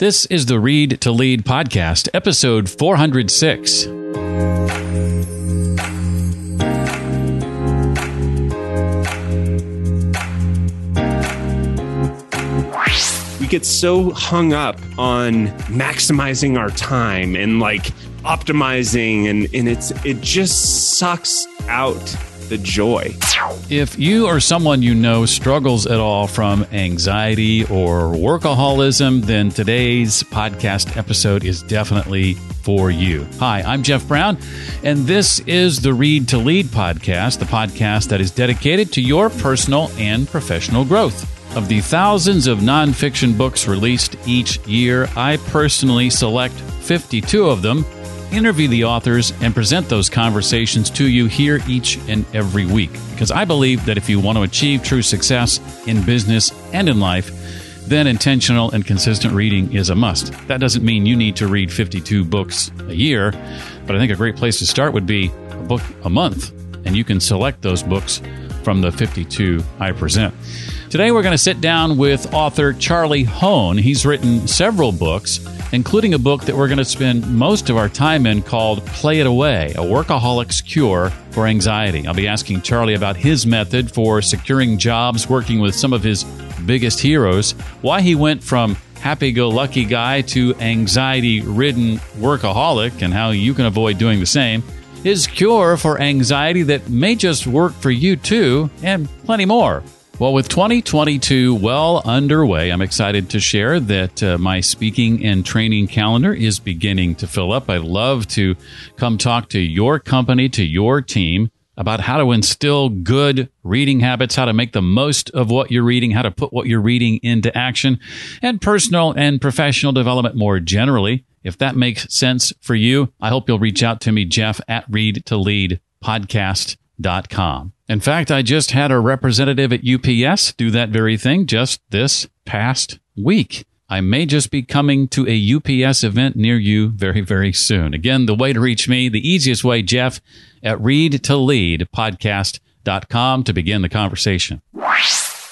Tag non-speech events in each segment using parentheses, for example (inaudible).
This is the Read to Lead podcast, episode 406. We get so hung up on maximizing our time and like optimizing and, and it's it just sucks out the joy. If you or someone you know struggles at all from anxiety or workaholism, then today's podcast episode is definitely for you. Hi, I'm Jeff Brown, and this is the Read to Lead podcast, the podcast that is dedicated to your personal and professional growth. Of the thousands of nonfiction books released each year, I personally select 52 of them interview the authors and present those conversations to you here each and every week. Because I believe that if you want to achieve true success in business and in life, then intentional and consistent reading is a must. That doesn't mean you need to read 52 books a year, but I think a great place to start would be a book a month, and you can select those books from the 52 I present. Today, we're going to sit down with author Charlie Hoehn. He's written several books including a book that we're going to spend most of our time in called Play It Away A Workaholic's Cure for Anxiety. I'll be asking Charlie about his method for securing jobs working with some of his biggest heroes, why he went from happy go lucky guy to anxiety ridden workaholic, and how you can avoid doing the same. His cure for anxiety that may just work for you too, and plenty more. Well, with 2022 well underway, I'm excited to share that uh, my speaking and training calendar is beginning to fill up. I'd love to come talk to your company, to your team about how to instill good reading habits, how to make the most of what you're reading, how to put what you're reading into action, and personal and professional development more generally. If that makes sense for you, I hope you'll reach out to me, Jeff at Read to Lead podcast.com. In fact, I just had a representative at UPS do that very thing just this past week. I may just be coming to a UPS event near you very, very soon. Again, the way to reach me, the easiest way, Jeff at read to lead to begin the conversation.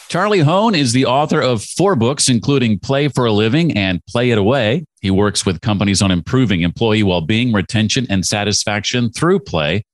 Charlie Hoehn is the author of four books, including Play for a Living and Play It Away. He works with companies on improving employee well being, retention, and satisfaction through play.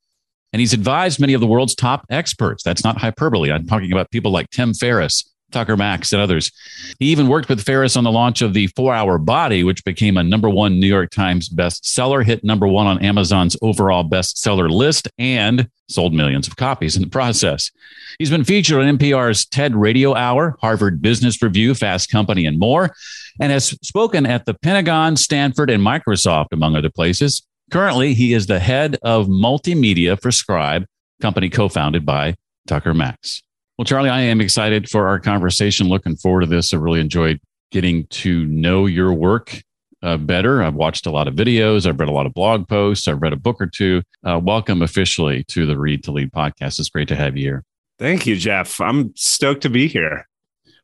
And he's advised many of the world's top experts. That's not hyperbole. I'm talking about people like Tim Ferriss, Tucker Max, and others. He even worked with Ferriss on the launch of the Four Hour Body, which became a number one New York Times bestseller, hit number one on Amazon's overall bestseller list, and sold millions of copies in the process. He's been featured on NPR's TED Radio Hour, Harvard Business Review, Fast Company, and more, and has spoken at the Pentagon, Stanford, and Microsoft, among other places. Currently, he is the head of multimedia for Scribe, company co founded by Tucker Max. Well, Charlie, I am excited for our conversation. Looking forward to this. I really enjoyed getting to know your work uh, better. I've watched a lot of videos. I've read a lot of blog posts. I've read a book or two. Uh, welcome officially to the Read to Lead podcast. It's great to have you here. Thank you, Jeff. I'm stoked to be here.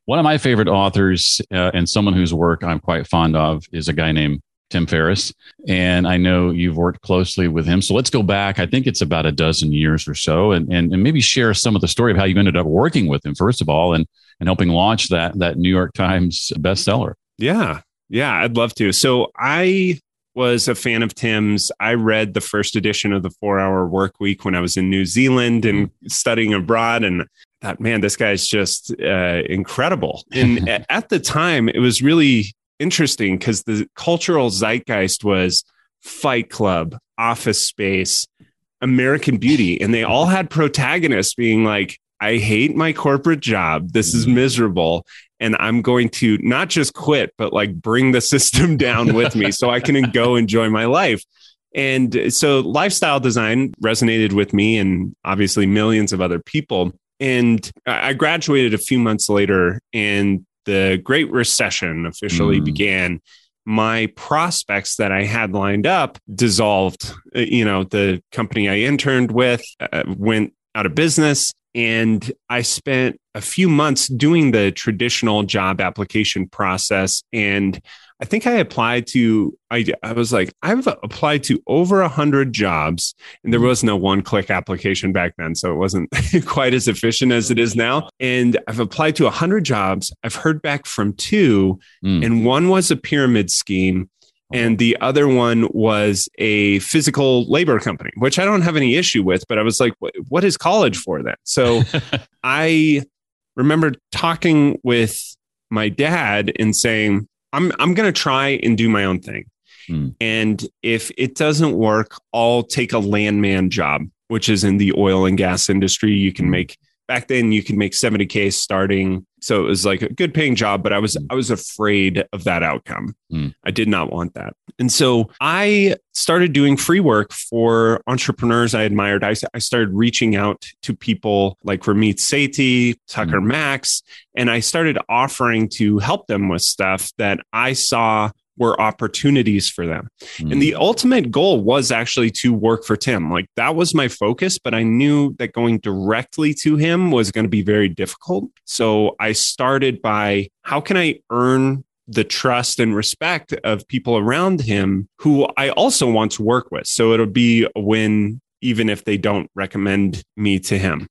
One of my favorite authors uh, and someone whose work I'm quite fond of is a guy named Tim Ferriss. And I know you've worked closely with him. So let's go back. I think it's about a dozen years or so and, and, and maybe share some of the story of how you ended up working with him, first of all, and, and helping launch that, that New York Times bestseller. Yeah. Yeah. I'd love to. So I was a fan of Tim's. I read the first edition of the four hour work week when I was in New Zealand and studying abroad. And thought, man, this guy's just uh, incredible. And (laughs) at the time, it was really interesting because the cultural zeitgeist was Fight Club, Office Space, American Beauty, and they all had protagonists being like, I hate my corporate job. This is mm-hmm. miserable. And I'm going to not just quit, but like bring the (laughs) system down with me so I can go enjoy my life. And so lifestyle design resonated with me and obviously millions of other people. And I graduated a few months later and the Great Recession officially mm. began, my prospects that I had lined up dissolved. Uh, you know, the company I interned with uh, went out of business. And I spent a few months doing the traditional job application process. And I think I applied to, I, I was like, I've applied to over a hundred jobs and there was no one click application back then. So it wasn't (laughs) quite as efficient as it is now. And I've applied to a hundred jobs. I've heard back from two mm. and one was a pyramid scheme and the other one was a physical labor company, which I don't have any issue with, but I was like, what is college for then? So (laughs) I remember talking with my dad and saying, I'm, I'm going to try and do my own thing. Hmm. And if it doesn't work, I'll take a landman job, which is in the oil and gas industry. You can hmm. make back then you could make 70k starting so it was like a good paying job but i was i was afraid of that outcome mm. i did not want that and so i started doing free work for entrepreneurs i admired i, I started reaching out to people like ramit sethi tucker mm. max and i started offering to help them with stuff that i saw were opportunities for them. Mm. And the hmm. ultimate goal was actually to work for Tim. Like that was my focus, but I knew that going directly to him was going to be very difficult. So I started by how can I earn the trust and respect of people around him who I also want to work with. So it'll be a win even if they don't recommend me to him.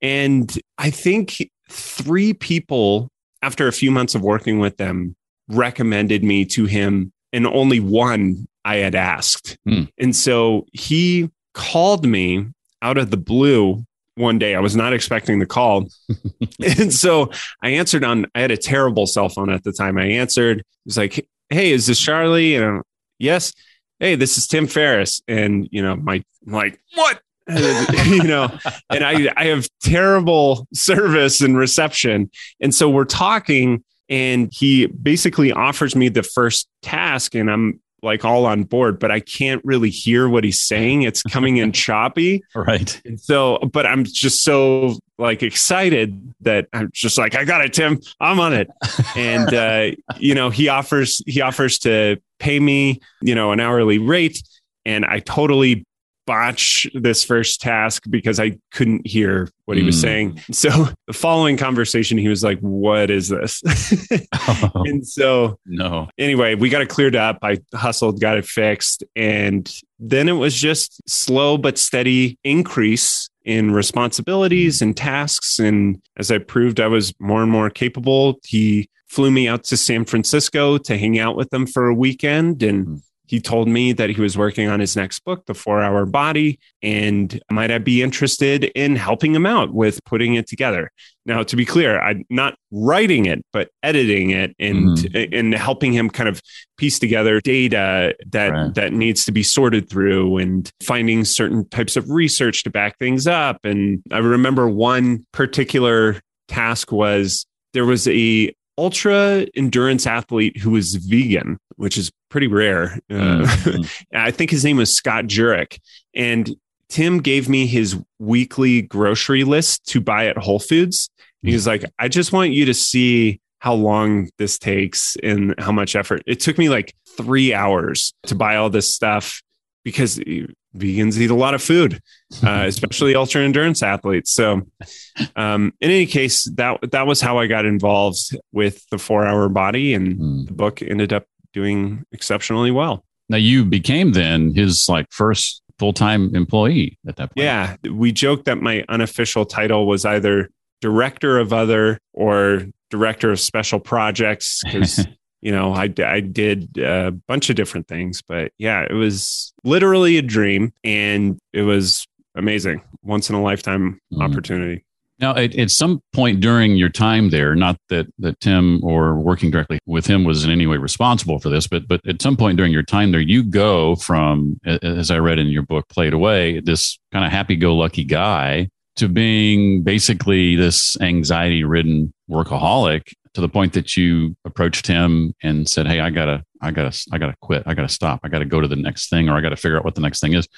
And I think three people after a few months of working with them recommended me to him, and only one I had asked. Hmm. And so he called me out of the blue one day. I was not expecting the call. (laughs) and so I answered on, I had a terrible cell phone at the time. I answered, he was like, Hey, is this Charlie? And I'm, yes. Hey, this is Tim Ferriss. And, you know, my, I'm like, what? (laughs) you know, and I, I have terrible service and reception. And so we're talking and he basically offers me the first task, and I'm like all on board, but I can't really hear what he's saying. It's (laughs) coming in choppy. Right. And so, but I'm just so like excited that I'm just like, I got it, Tim. I'm on it. and (laughs) uh, you know, he offers he offers to pay me, you know, an hourly rate. And I totally botch this first task because I couldn't hear what he was mm. saying. So the following conversation, he was like, What is this? oh, (laughs) and so, no. Anyway, we got it cleared up. I hustled, got it fixed. And then it was just slow but steady increase in responsibilities and tasks. And as I proved I was more and more capable, he flew me out to San Francisco to hang out with them for a weekend. And mm he told me that he was working on his next book, The Four Hour Body, and might I be interested in helping him out with putting it together. Now, to be clear, I'm not writing it, but editing it and mm-hmm. and helping him kind of piece together data that right. that needs to be sorted through and finding certain types of research to back things up. And I remember one particular task was there was a ultra endurance athlete who was vegan, which is pretty rare. Uh, mm-hmm. (laughs) I think his name was Scott Jurek. And Tim gave me his weekly grocery list to buy at Whole Foods. He was like, I just want you to see how long this takes and how much effort. It took me like three hours to buy all this stuff because vegans eat a lot of food, uh, (laughs) especially ultra endurance athletes. So, um, in any case, that that was how I got involved with the Four Hour Body, and mm. the book ended up doing exceptionally well. Now, you became then his like first full time employee at that point. Yeah, we joked that my unofficial title was either director of other or director of special projects because (laughs) you know, I, I did a bunch of different things, but yeah, it was literally a dream and it was amazing. Once in a lifetime mm. opportunity. Now, at, at, some point during your time there, not that, that Tim or working directly with him was in any way responsible for this, but but at some point during your time there, you go from, as I read in your book, Play It Away, this kind of happy-go-lucky guy to being basically this anxiety-ridden workaholic to the point that you approached him and said, "Hey, I gotta, I gotta, I gotta quit. I gotta stop. I gotta go to the next thing, or I gotta figure out what the next thing is."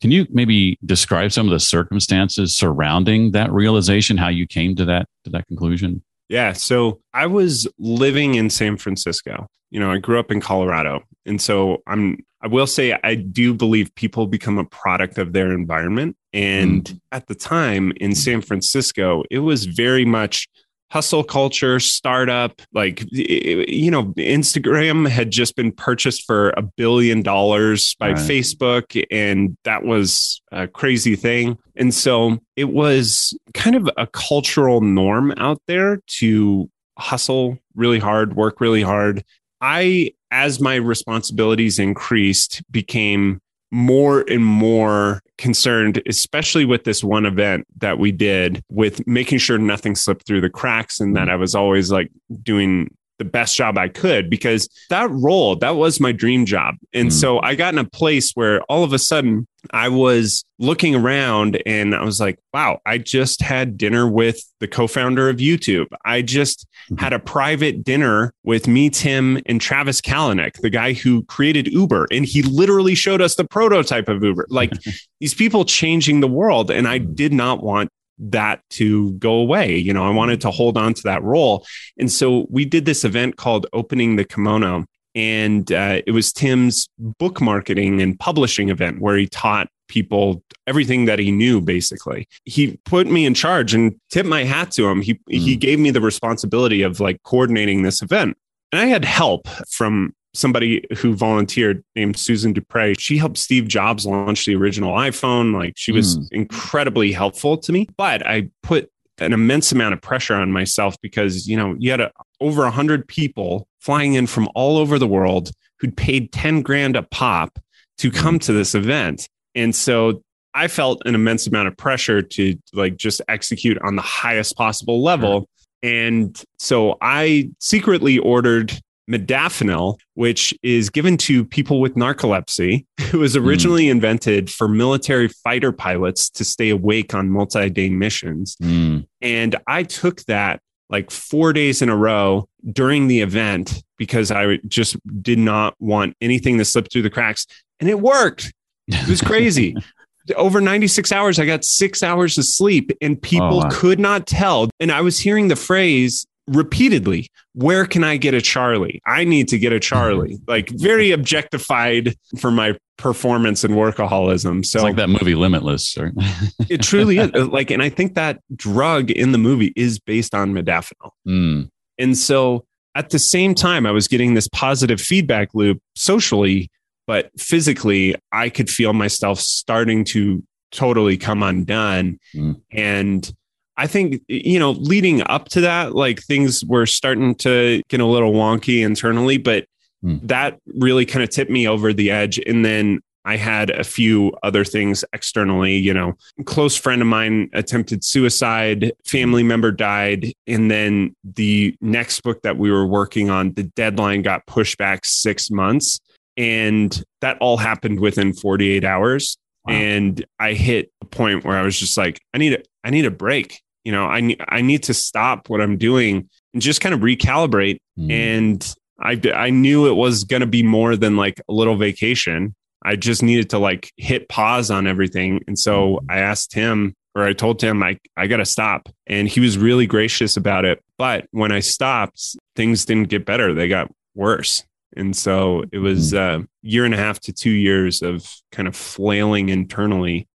Can you maybe describe some of the circumstances surrounding that realization, how you came to that to that conclusion? Yeah, so I was living in San Francisco. You know, I grew up in Colorado, and so I'm. I will say I do believe people become a product of their environment. And mm. at the time in San Francisco, it was very much hustle culture, startup. Like, you know, Instagram had just been purchased for a billion dollars by right. Facebook, and that was a crazy thing. And so it was kind of a cultural norm out there to hustle really hard, work really hard. I, as my responsibilities increased, became more and more concerned, especially with this one event that we did with making sure nothing slipped through the cracks and that mm. I was always like doing the best job I could because that role, that was my dream job. And mm. so I got in a place where all of a sudden I was looking around and I was like, wow, I just had dinner with the co founder of YouTube. I just mm-hmm. had a private dinner with me, Tim, and Travis Kalanick, the guy who created Uber. And he literally showed us the prototype of Uber. Like (laughs) these people changing the world. And I mm. did not want that to go away. You know, I wanted to hold on to that role. And so we did this event called Opening the Kimono. And uh, it was Tim's book marketing and publishing event where he taught people everything that he knew basically he put me in charge and tipped my hat to him he mm. he gave me the responsibility of like coordinating this event and i had help from somebody who volunteered named Susan Dupre. She helped Steve Jobs launch the original iPhone. Like she was mm. incredibly helpful to me, but I put an immense amount of pressure on myself because, you know, you had a, over a hundred people flying in from all over the world who'd paid 10 grand a pop to come to this event. And so I felt an immense amount of pressure to like just execute on the highest possible level. And so I secretly ordered modafinil, which is given to people with narcolepsy. It was hmm. originally mm. invented for military fighter pilots to stay awake on multi day missions. Mm. And I took that like four days in a row during the event because I just did not want anything to slip through the cracks. And it worked. It was crazy. (laughs) Over 96 hours, I got six hours of sleep, and people oh, wow. could not tell. And I was hearing the phrase repeatedly where can i get a charlie i need to get a charlie like very objectified for my performance and workaholism so it's like that movie limitless right? (laughs) it truly is (laughs) like and i think that drug in the movie is based on modafinil mm. and so at the same time i was getting this positive feedback loop socially but physically i could feel myself starting to totally come undone mm. and I think, you know, leading up to that, like things were starting to get a little wonky internally, but mm. that really kind of tipped me over the edge. And then I had a few other things externally, you know, close friend of mine attempted suicide, family member died. And then the next book that we were working on, the deadline got pushed back six months. And that all happened within 48 hours. Wow. And I hit a point where I was just like, I need a, I need a break you know i need i need to stop what i'm doing and just kind of recalibrate. Mm. and i i knew it was going to be more than like a little vacation. I just needed to like hit pause on everything. And so mm. i asked him or i told him i i got to stop. And he was really gracious about it. But when i stopped things didn't get better. They got worse. And so it was mm. a year and a half to two years of kind of flailing internally.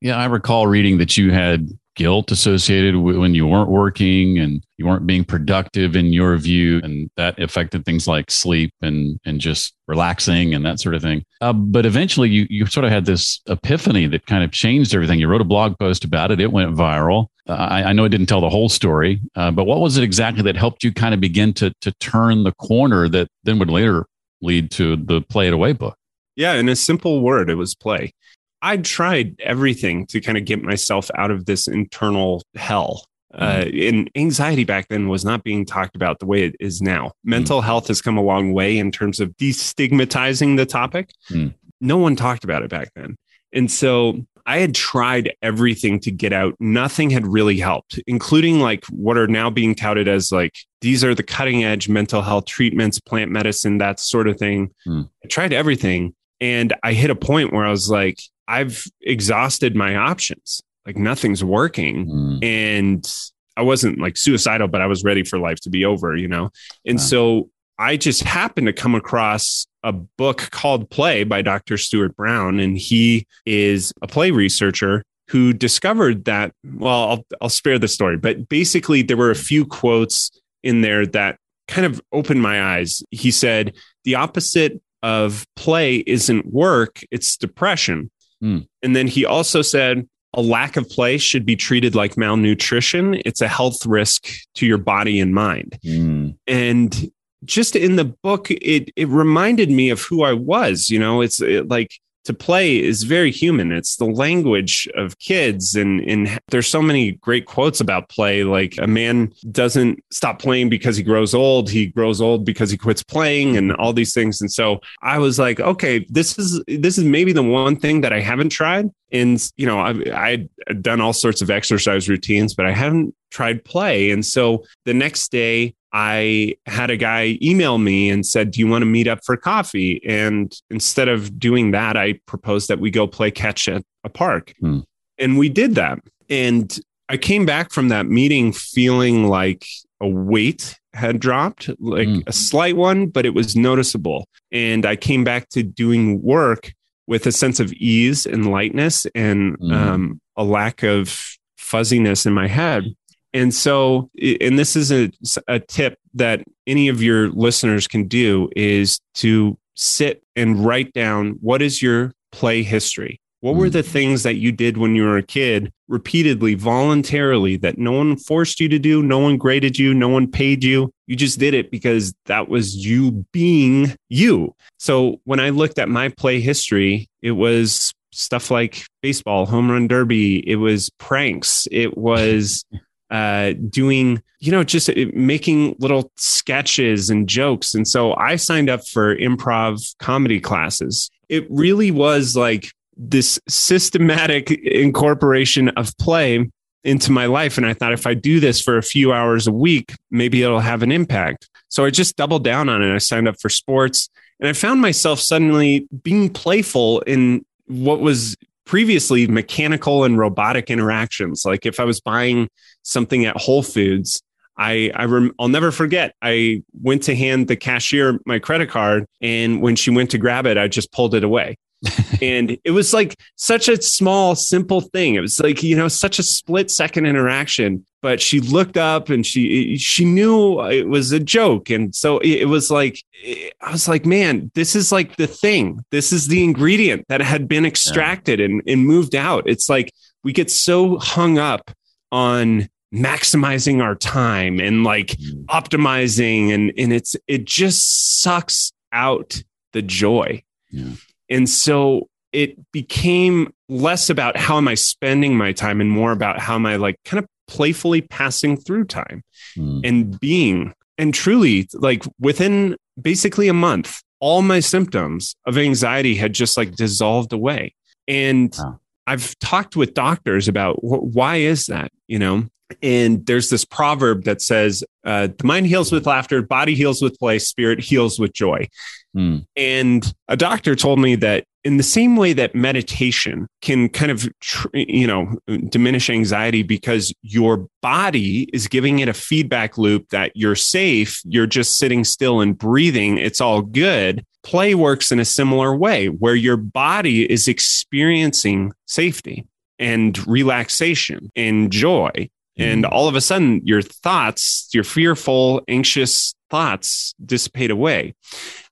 Yeah i recall reading that you had guilt associated with when you weren't working and you weren't being productive in your view and that affected things like sleep and and just relaxing and that sort of thing. Uh, but eventually you you sort of had this epiphany that kind of changed everything. You wrote a blog post about it. It went viral. Uh, I, I, know it didn't tell the whole story uh, but what was it exactly that helped you kind of begin to to turn the corner that then would later lead to the play it away book? Yeah in a simple word it was play I tried everything to kind of get myself out of this internal hell. Uh, mm-hmm. and anxiety back then was not being talked about the way it is now. Mental mm health has come a long way in terms of destigmatizing the topic. mm No one talked about it back then. And so I had tried everything to get out. Nothing had really helped, including like what are now being touted as like these are the cutting edge mental health treatments, plant medicine, that sort of thing. Mm. I tried everything. And I hit a point where I was like, I've exhausted my options. Like nothing's working. Mm. And I wasn't like suicidal, but I was ready for life to be over, you know? And wow. so I just happened to come across a book called Play by Dr. Stuart Brown. And he is a play researcher who discovered that. Well, I'll, I'll spare the story, but basically, there were a few quotes in there that kind of opened my eyes. He said, The opposite of play isn't work, it's depression. Mm. And then he also said, a lack of play should be treated like malnutrition. It's a health risk to your body and mind. Mm. And just in the book, it it reminded me of who I was. You know, it's it, like to play is very human. It's the language of kids. And, and there's so many great quotes about play. Like a man doesn't stop playing because he grows old. He grows old because he quits playing and all these things. And so I was like, okay, this is, this is maybe the one thing that I haven't tried. And, you know, I've, I'd done all sorts of exercise routines, but I haven't tried play. And so the next day I had a guy email me and said, Do you want to meet up for coffee? And instead of doing that, I proposed that we go play catch at a park. Hmm. And we did that. And I came back from that meeting feeling like a weight had dropped, like hmm. a slight one, but it was noticeable. And I came back to doing work with a sense of ease and lightness and hmm. um, a lack of fuzziness in my head. And so, and this is a, a tip that any of your listeners can do is to sit and write down what is your play history? What were the mm. things that you did when you were a kid repeatedly, voluntarily, that no one forced you to do? No one graded you, no one paid you. You just did it because that was you being you. So when I looked at my play history, it was stuff like baseball, home run derby, it was pranks, it was (laughs) uh, doing, you know, just uh, making little sketches and jokes. And so I signed up for improv comedy classes. It really was like this systematic incorporation of play into my life. And I thought if I do this for a few hours a week, maybe it'll have an impact. So I just doubled down on it. I signed up for sports and I found myself suddenly being playful in what was previously mechanical and robotic interactions. Like if I was buying something at Whole Foods, I, I rem- I'll never forget. I went to hand the cashier my credit card, and when she went to grab it, I just pulled it away. And it was like such a small, simple thing. It was like you know such a split second interaction, but she looked up and she she knew it was a joke and so it was like i was like man this is like the thing this is the ingredient that had been extracted yeah. and, and moved out it's like we get so hung up on maximizing our time and like mm. optimizing and and it's it just sucks out the joy yeah. And so it became less about how am i spending my time and more about how am i like kind of playfully passing through time mm. and being and truly like within basically a month all my symptoms of anxiety had just like dissolved away and wow. i've talked with doctors about wh- why is that you know and there's this proverb that says uh, the mind heals with laughter body heals with play spirit heals with joy. Mm. and a doctor told me that in the same way that meditation can kind of you know diminish anxiety because your body is giving it a feedback loop that you're safe you're just sitting still and breathing it's all good. Play works in a similar way where your body is experiencing safety and relaxation and joy and mm-hmm. all of a sudden your thoughts your fearful anxious thoughts dissipate away.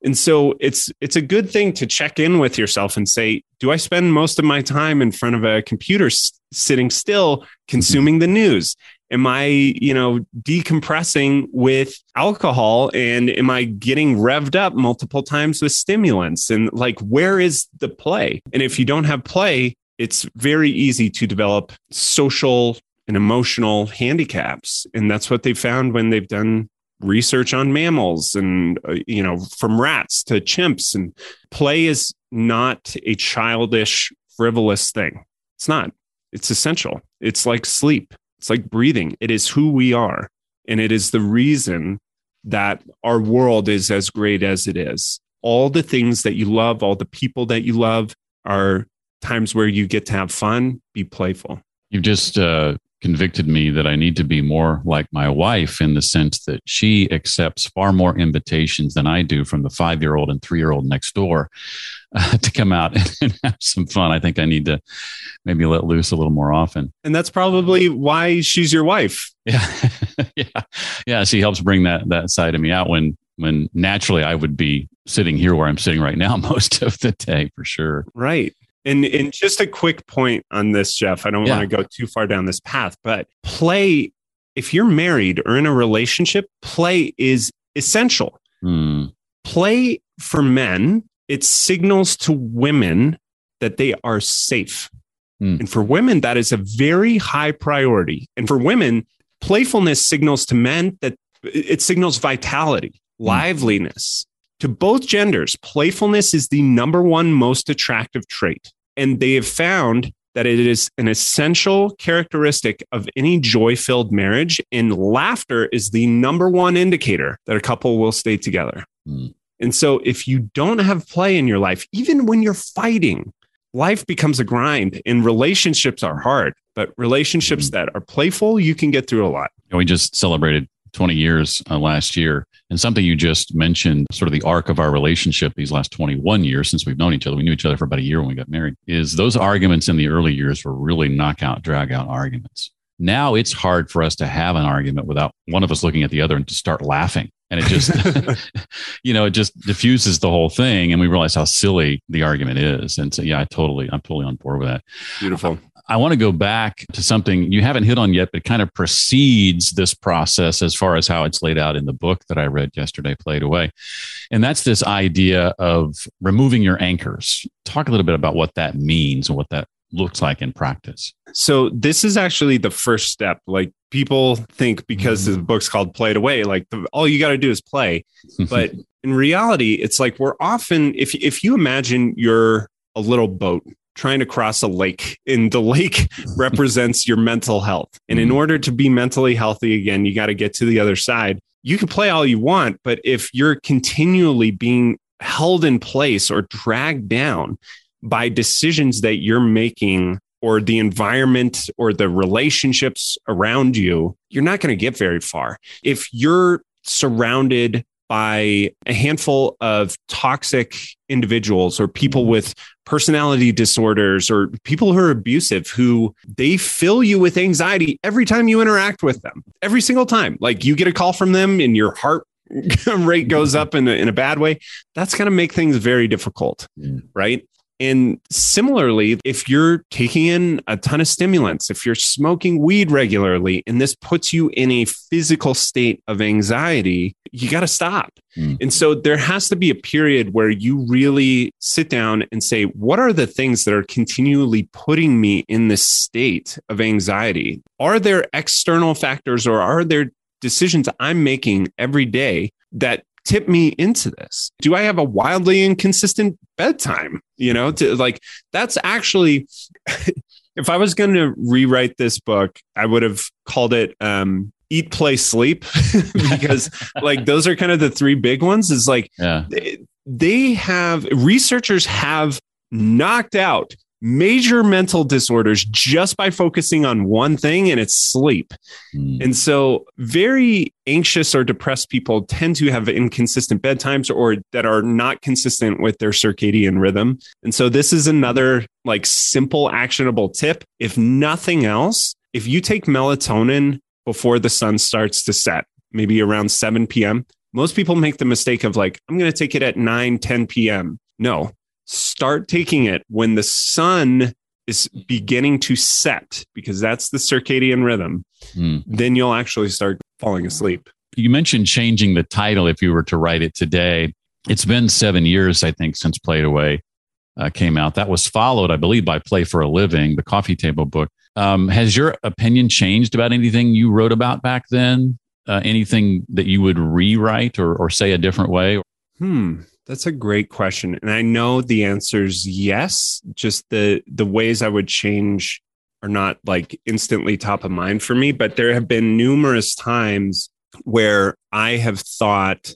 And so it's it's a good thing to check in with yourself and say do i spend most of my time in front of a computer s- sitting still mm-hmm. consuming the news? Am i you know decompressing with alcohol? And am i getting revved up multiple times with stimulants? And like where is the play? And if you don't have play it's very easy to develop social and emotional handicaps. And that's what they found when they've done research on mammals and uh, you know from rats to chimps. And play is not a childish frivolous thing. It's not. It's essential. It's like sleep. It's like breathing. It is who we are. And it is the reason that our world is as great as it is. All the things that you love all the people that you love are times where you get to have fun be playful. You've just uh, convicted me that I need to be more like my wife in the sense that she accepts far more invitations than I do from the five year old and three year old next door (laughs) uh, to come out (laughs) and have some fun. I think I need to maybe let loose a little more often. And that's probably why she's your wife. (laughs) Yeah. yeah. Yeah. She helps bring that, that side of me out when, when naturally I would be sitting here where I'm sitting right now most of the day for sure. Right. And and just a quick point on this, Jeff. I don't yeah. want to go too far down this path, but play. If you're married or in a relationship, play is essential. Hmm. Play for men. It signals to women that they are safe. Hmm. And for women, that is a very high priority. And for women, playfulness signals to men that it signals vitality, hmm. liveliness, to both genders, playfulness is the number one most attractive trait. And they have found that it is an essential characteristic of any joy filled marriage. And laughter is the number one indicator that a couple will stay together. Mm. And so if you don't have play in your life, even when you're fighting, life becomes a grind and relationships are hard. But relationships mm. that are playful, you can get through a lot. And we just celebrated 20 years uh, last year. And something you just mentioned, sort of the arc of our relationship these last 21 years since we've known each other, we knew each other for about a year when we got married, is those arguments in the early years were really knockout, drag out arguments. Now it's hard for us to have an argument without one of us looking at the other and to start laughing. And it just, (laughs) (laughs) you know, it just diffuses the whole thing. And we realize how silly the argument is. And so, yeah, I totally, I'm totally on board with that. Beautiful. I want to go back to something you haven't hit on yet, but kind of precedes this process as far as how it's laid out in the book that I read yesterday, Play It Away. And that's this idea of removing your anchors. Talk a little bit about what that means and what that looks like in practice. So, this is actually the first step. Like people think because the mm. book's called Play It Away, like the, all you got to do is play. (laughs) But in reality, it's like we're often, if, if you imagine you're a little boat trying to cross a lake and the lake (laughs) represents your mental health. And in mm-hmm. order to be mentally healthy again you got to get to the other side. You can play all you want but if you're continually being held in place or dragged down by decisions that you're making or the environment or the relationships around you you're not going to get very far. If you're surrounded by a handful of toxic individuals or people mm-hmm. with personality disorders or people who are abusive who they fill you with anxiety every time you interact with them every single time like you get a call from them and your heart (laughs) rate goes up in a, in a bad way that's going to make things very difficult mm. right and similarly, if you're taking in a ton of stimulants, if you're smoking weed regularly, and this puts you in a physical state of anxiety, you got to stop. Mm. And so there has to be a period where you really sit down and say, what are the things that are continually putting me in this state of anxiety? Are there external factors or are there decisions I'm making every day that tip me into this? Do I have a wildly inconsistent bedtime? You know, to like that's actually (laughs) if I was going to rewrite this book, I would have called it um eat play sleep (laughs) because like (laughs) those are kind of the three big ones is like yeah. they, they have researchers have knocked out major mental disorders just by focusing on one thing and it's sleep. Mm. And so, very anxious or depressed people tend to have inconsistent bedtimes or that are not consistent with their circadian rhythm. And so, this is another like simple, actionable tip. If nothing else, if you take melatonin before the sun starts to set, maybe around 7 p.m., most people make the mistake of like, I'm going to take it at 9, 10 p.m. No, start taking it when the sun is beginning to set because that's the circadian rhythm mm. then you'll actually start falling asleep. You mentioned changing the title if you were to write it today. It's been seven years i think since play it away uh, came out. That was followed i believe by play for a living the coffee table book. Um, has your opinion changed about anything you wrote about back then? Uh, anything that you would rewrite or, or say a different way? Hmm that's a great question. And I know the answer is yes. Just the the ways I would change are not like instantly top of mind for me, but there have been numerous times where I have thought,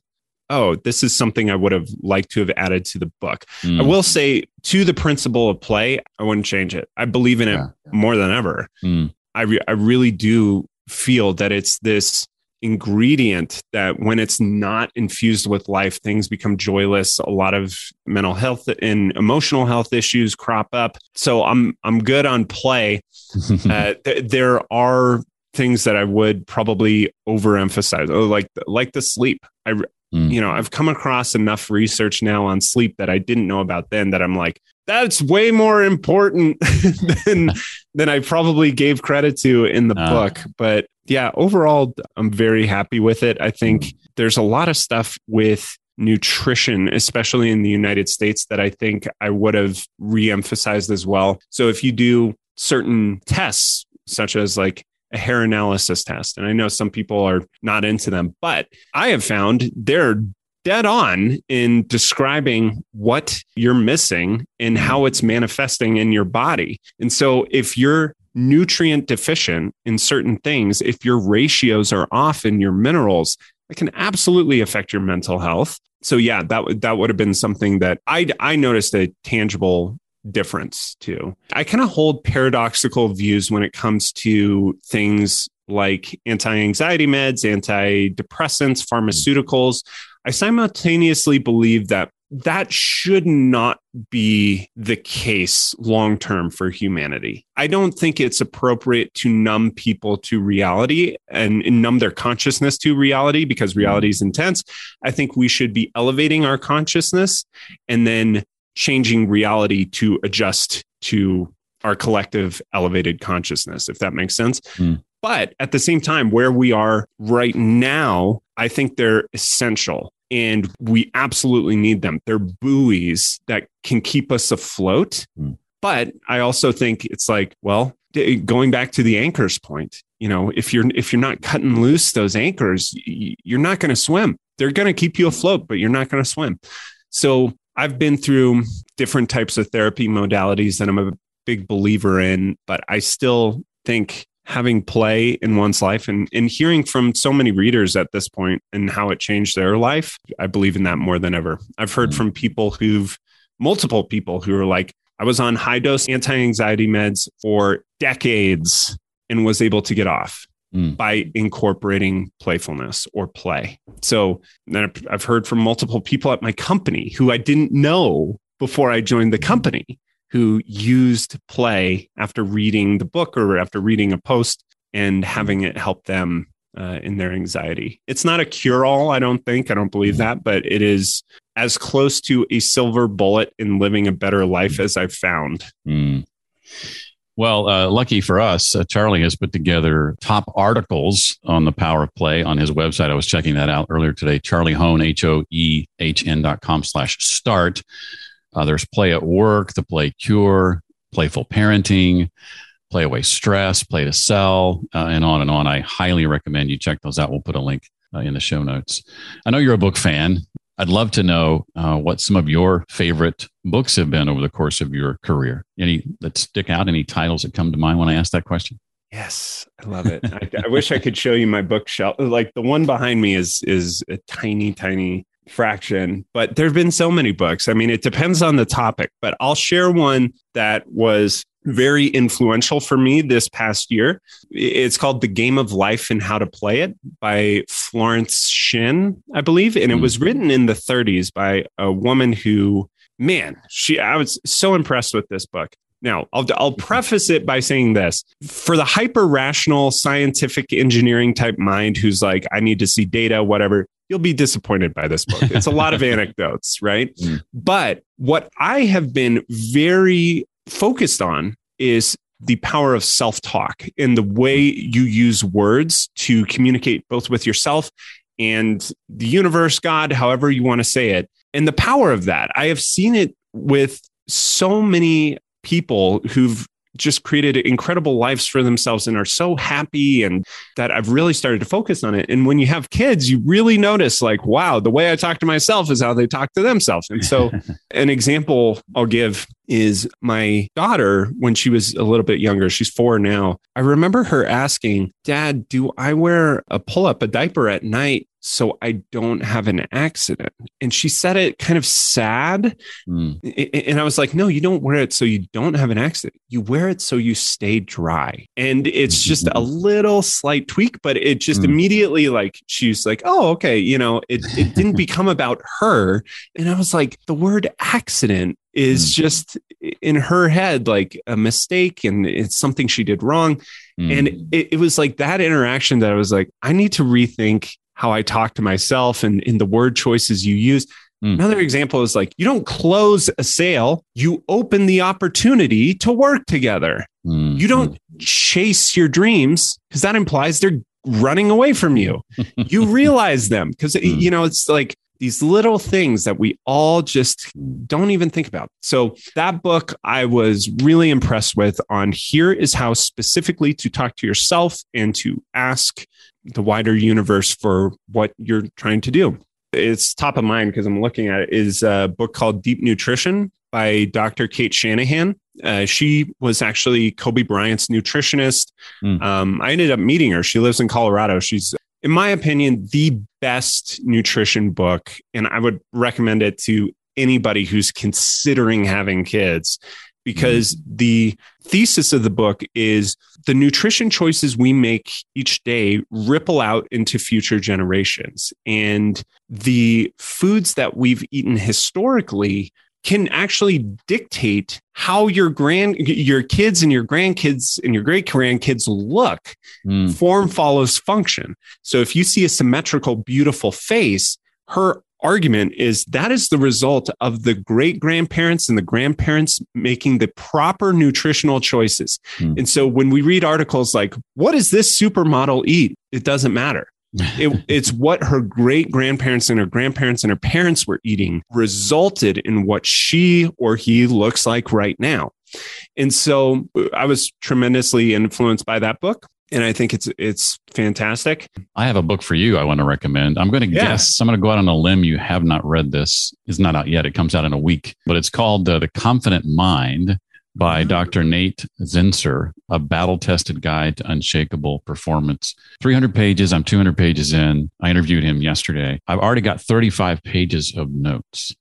oh, this is something I would have liked to have added to the book. Mm. I will say to the principle of play, I wouldn't change it. I believe in it more than ever. Mm. I, re- I really do feel that it's this ingredient that when it's not infused with life, things become joyless. A lot of mental health and emotional health issues crop up. So I'm I'm good on play. (laughs) uh, th- there are things that I would probably overemphasize, oh, like like the sleep. I mm. you know I've come across enough research now on sleep that I didn't know about then that I'm like that's way more important (laughs) than than I probably gave credit to in the uh. book. But yeah, overall, I'm very happy with it. I think there's a lot of stuff with nutrition, especially in the United States, that I think I would have reemphasized as well. So if you do certain tests, such as like a hair analysis test, and I know some people are not into them, but I have found they're dead on in describing what you're missing and how it's manifesting in your body. And so if you're nutrient deficient in certain things, if your ratios are off in your minerals, it can absolutely affect your mental health. So yeah, that would that would have been something that I I noticed a tangible difference too. I kind of hold paradoxical views when it comes to things like anti-anxiety meds, antidepressants, hmm. pharmaceuticals. I simultaneously believe that that should not be the case long term for humanity. I don't think it's appropriate to numb people to reality and, and, numb their consciousness to reality because reality is intense. I think we should be elevating our consciousness and then changing reality to adjust to our collective elevated consciousness, if that makes sense. Mm. But at the same time, where we are right now, I think they're essential and we absolutely need them. They're buoys that can keep us afloat. Mm. But I also think it's like, well, going back to the anchors point, you know, if you're if you're not cutting loose those anchors, you're not going to swim. They're going to keep you afloat, but you're not going to swim. So I've been through different types of therapy modalities that I'm a big believer in, but I still think having play in one's life and, and hearing from so many readers at this point and how it changed their life, I believe in that more than ever. I've heard mm-hmm. from people who've multiple people who are like, I was on high dose anti anxiety meds for decades and was able to get off mm. by incorporating playfulness or play. So then I've heard from multiple people at my company who I didn't know before I joined the company who used play after reading the book or after reading a post and having it help them uh, in their anxiety. It's not a cure all, I don't think. I don't believe mm-hmm. that, but it is as close to a silver bullet in living a better life as I've found. Mm. Well, uh, lucky for us, uh, Charlie has put together top articles on the power of play on his website. I was checking that out earlier today. Charlie Hoehn, H O E H N dot com slash start. Uh, there's play at work, the play cure, playful parenting, play away stress, play to sell, uh, and on and on. I highly recommend you check those out. We'll put a link uh, in the show notes. I know you're a book fan. I'd love to know uh, what some of your favorite books have been over the course of your career. Any that stick out? Any titles that come to mind when I ask that question? Yes, I love it. I, I, wish I could show you my bookshelf. Like the one behind me is is a tiny, tiny fraction, but there have been so many books. I mean, it depends on the topic, but I'll share one that was very influential for me this past year. It's called The Game of Life and How to Play It by Florence Shinn, I believe. And it hmm. was written in the 30s by a woman who, man, she I was so impressed with this book. Now, I'll, I'll preface it by saying this for the hyper rational scientific engineering type mind who's like, I need to see data, whatever, you'll be disappointed by this book. It's a lot of (laughs) anecdotes, right? Mm. But what I have been very focused on is the power of self talk and the way you use words to communicate both with yourself and the universe, God, however you want to say it, and the power of that. I have seen it with so many people who've just created incredible lives for themselves and are so happy and that I've really started to focus on it. And when you have kids, you really notice like, wow, the way I talk to myself is how they talk to themselves. And so (laughs) an example I'll give is my daughter when she was a little bit younger, she's 4 now. I remember her asking, "Dad, do I wear a pull up a diaper at night so I don't have an accident. And she said it kind of sad. Mm. And I was like, no, you don't wear it so you don't have an accident. You wear it so you stay dry. And it's just a little slight tweak, but it just mm. immediately like she's like, oh, okay, you know, it, it didn't (laughs) become about her. And I was like, the word accident is mm. just in her head like a mistake and it's something she did wrong. Mm. And it, it was like that interaction that I was like, I need to rethink how I talk to myself and in the word choices you use. Mm. Another example is like you don't close a sale, you open the opportunity to work together. Mm. You don't mm. chase your dreams because that implies they're running away from you. (laughs) you realize them because, mm. you know, it's like these little things that we all just don't even think about. So, that book I was really impressed with on here is how specifically to talk to yourself and to ask the wider universe for what you're trying to do. It's top of mind because I'm looking at it is a book called Deep Nutrition by Dr. Cate Shanahan. Uh, she was actually Kobe Bryant's nutritionist. Mm. Um, I ended up meeting her. She lives in Colorado. She's, in my opinion, the best nutrition book, and I would recommend it to anybody who's considering having kids because mm-hmm. the thesis of the book is the nutrition choices we make each day ripple out into future generations. And the foods that we've eaten historically can actually dictate how your grand your kids and your grandkids and your great grandkids look mm. form follows function so if you see a symmetrical beautiful face her argument is that is the result of the great grandparents and the grandparents making the proper nutritional choices. Hmm. And so when we read articles like, what does this supermodel eat? It doesn't matter. It, it's what her great grandparents and her grandparents and her parents were eating resulted in what she or he looks like right now. And so I was tremendously influenced by that book and I think it's it's fantastic. I have a book for you I want to recommend. I'm going to yeah. guess I'm going to go out on a limb. You have not read this. It's not out yet. It comes out in a week, but it's called uh, The Confident Mind by. Dr. Nate Zinsser, a battle-tested guide to unshakable performance. 300 pages. I'm 200 pages in. I interviewed him yesterday. I've already got 35 pages of notes.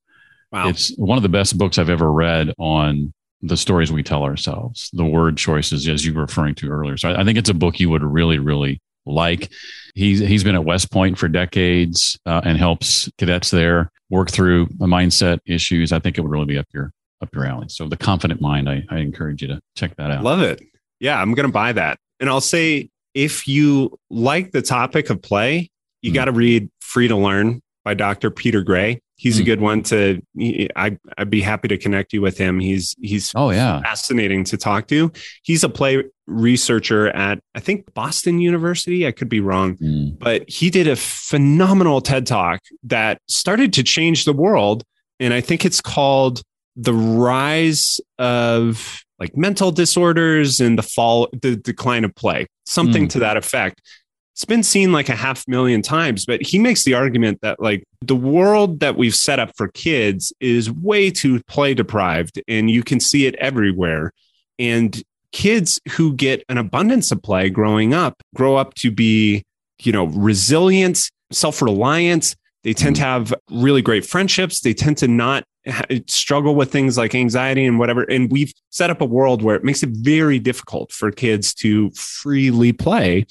Wow. It's one of the best books I've ever read on the stories we tell ourselves, the word choices, as you were referring to earlier. So I, I think it's a book you would really, really like. He's he's been at West Point for decades uh, and helps cadets there work through mindset issues. I think it would really be up your up your alley. So the confident mind, I, I encourage you to check that out. Love it. Yeah, I'm going to buy that. And I'll say if you like the topic of play, you mm. got to read Free to Learn by Dr. Peter Gray he's a hmm. good one to I, i'd be happy to connect you with him he's he's oh yeah fascinating to talk to he's a play researcher at i think boston university i could be wrong mm. but he did a phenomenal ted talk that started to change the world and i think it's called the rise of like mental disorders and the fall the decline of play something mm. to that effect it's been seen like a half million times, but he makes the argument that like the world that we've set up for kids is way too play deprived and you can see it everywhere. And kids who get an abundance of play growing up grow up to be, you know, resilient, self reliant. They tend to have really great friendships. They tend to not (laughs) struggle with things like anxiety and whatever. And we've set up a world where it makes it very difficult for kids to freely play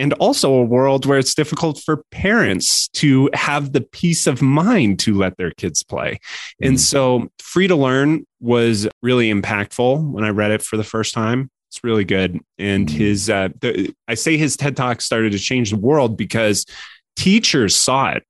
and also a world where it's difficult for parents to have the peace of mind to let their kids play. Mm-hmm. And so Free to Learn was really impactful when I read it for the first time. It's really good. And mm-hmm. his, uh, the, I say his TED Talk started to change the world because teachers saw it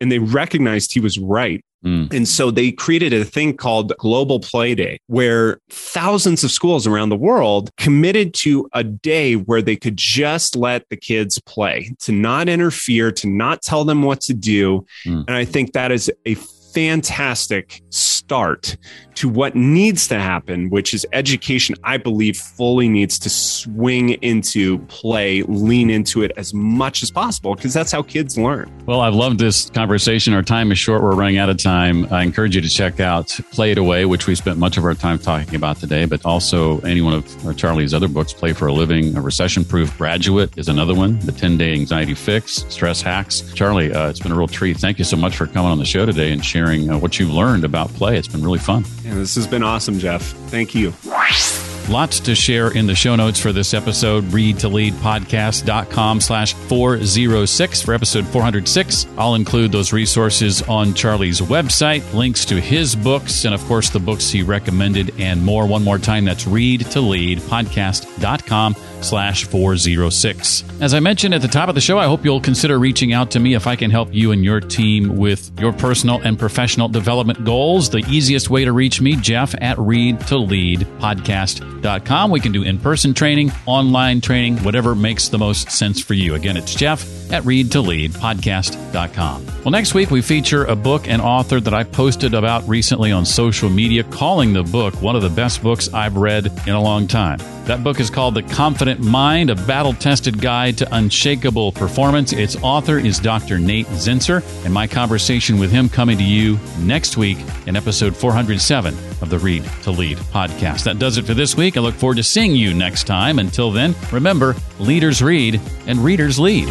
and they recognized he was right. Mm. And so they created a thing called Global Play Day, where thousands of schools around the world committed to a day where they could just let the kids play, to not interfere, to not tell them what to do. Mm. And I think that is a fantastic start to what needs to happen, which is education, I believe, fully needs to swing into play, lean into it as much as possible, because that's how kids learn. Well, I've loved this conversation. Our time is short. We're running out of time. I encourage you to check out Play It Away, which we spent much of our time talking about today, but also any one of Charlie's other books, Play for a Living, A Recession Proof Graduate is another one, The 10 Day Anxiety Fix, Stress Hacks. Charlie, uh, it's been a real treat. Thank you so much for coming on the show today and sharing uh, what you've learned about play. It's been really fun. Yeah, this has been awesome, Jeff. Thank you. Lots to share in the show notes for this episode. Read to lead podcast.com slash 406 for episode 406. I'll include those resources on Charlie's website, links to his books, and of course the books he recommended and more. One more time, that's read to lead podcast.com slash 406. As I mentioned at the top of the show, I hope you'll consider reaching out to me if I can help you and your team with your personal and professional development goals. The easiest way to reach me, Jeff at read to lead podcast.com. We can do in-person training, online training, whatever makes the most sense for you. Again, it's Jeff at read to lead podcast.com. Well, next week we feature a book and author that I posted about recently on social media, calling the book one of the best books I've read in a long time. That book is called The Confident Mind, a battle tested guide to unshakable performance. Its author is Dr. Nate Zinsser, and my conversation with him coming to you next week in episode 407 of the Read to Lead podcast. That does it for this week. I look forward to seeing you next time. Until then, remember leaders read and readers lead.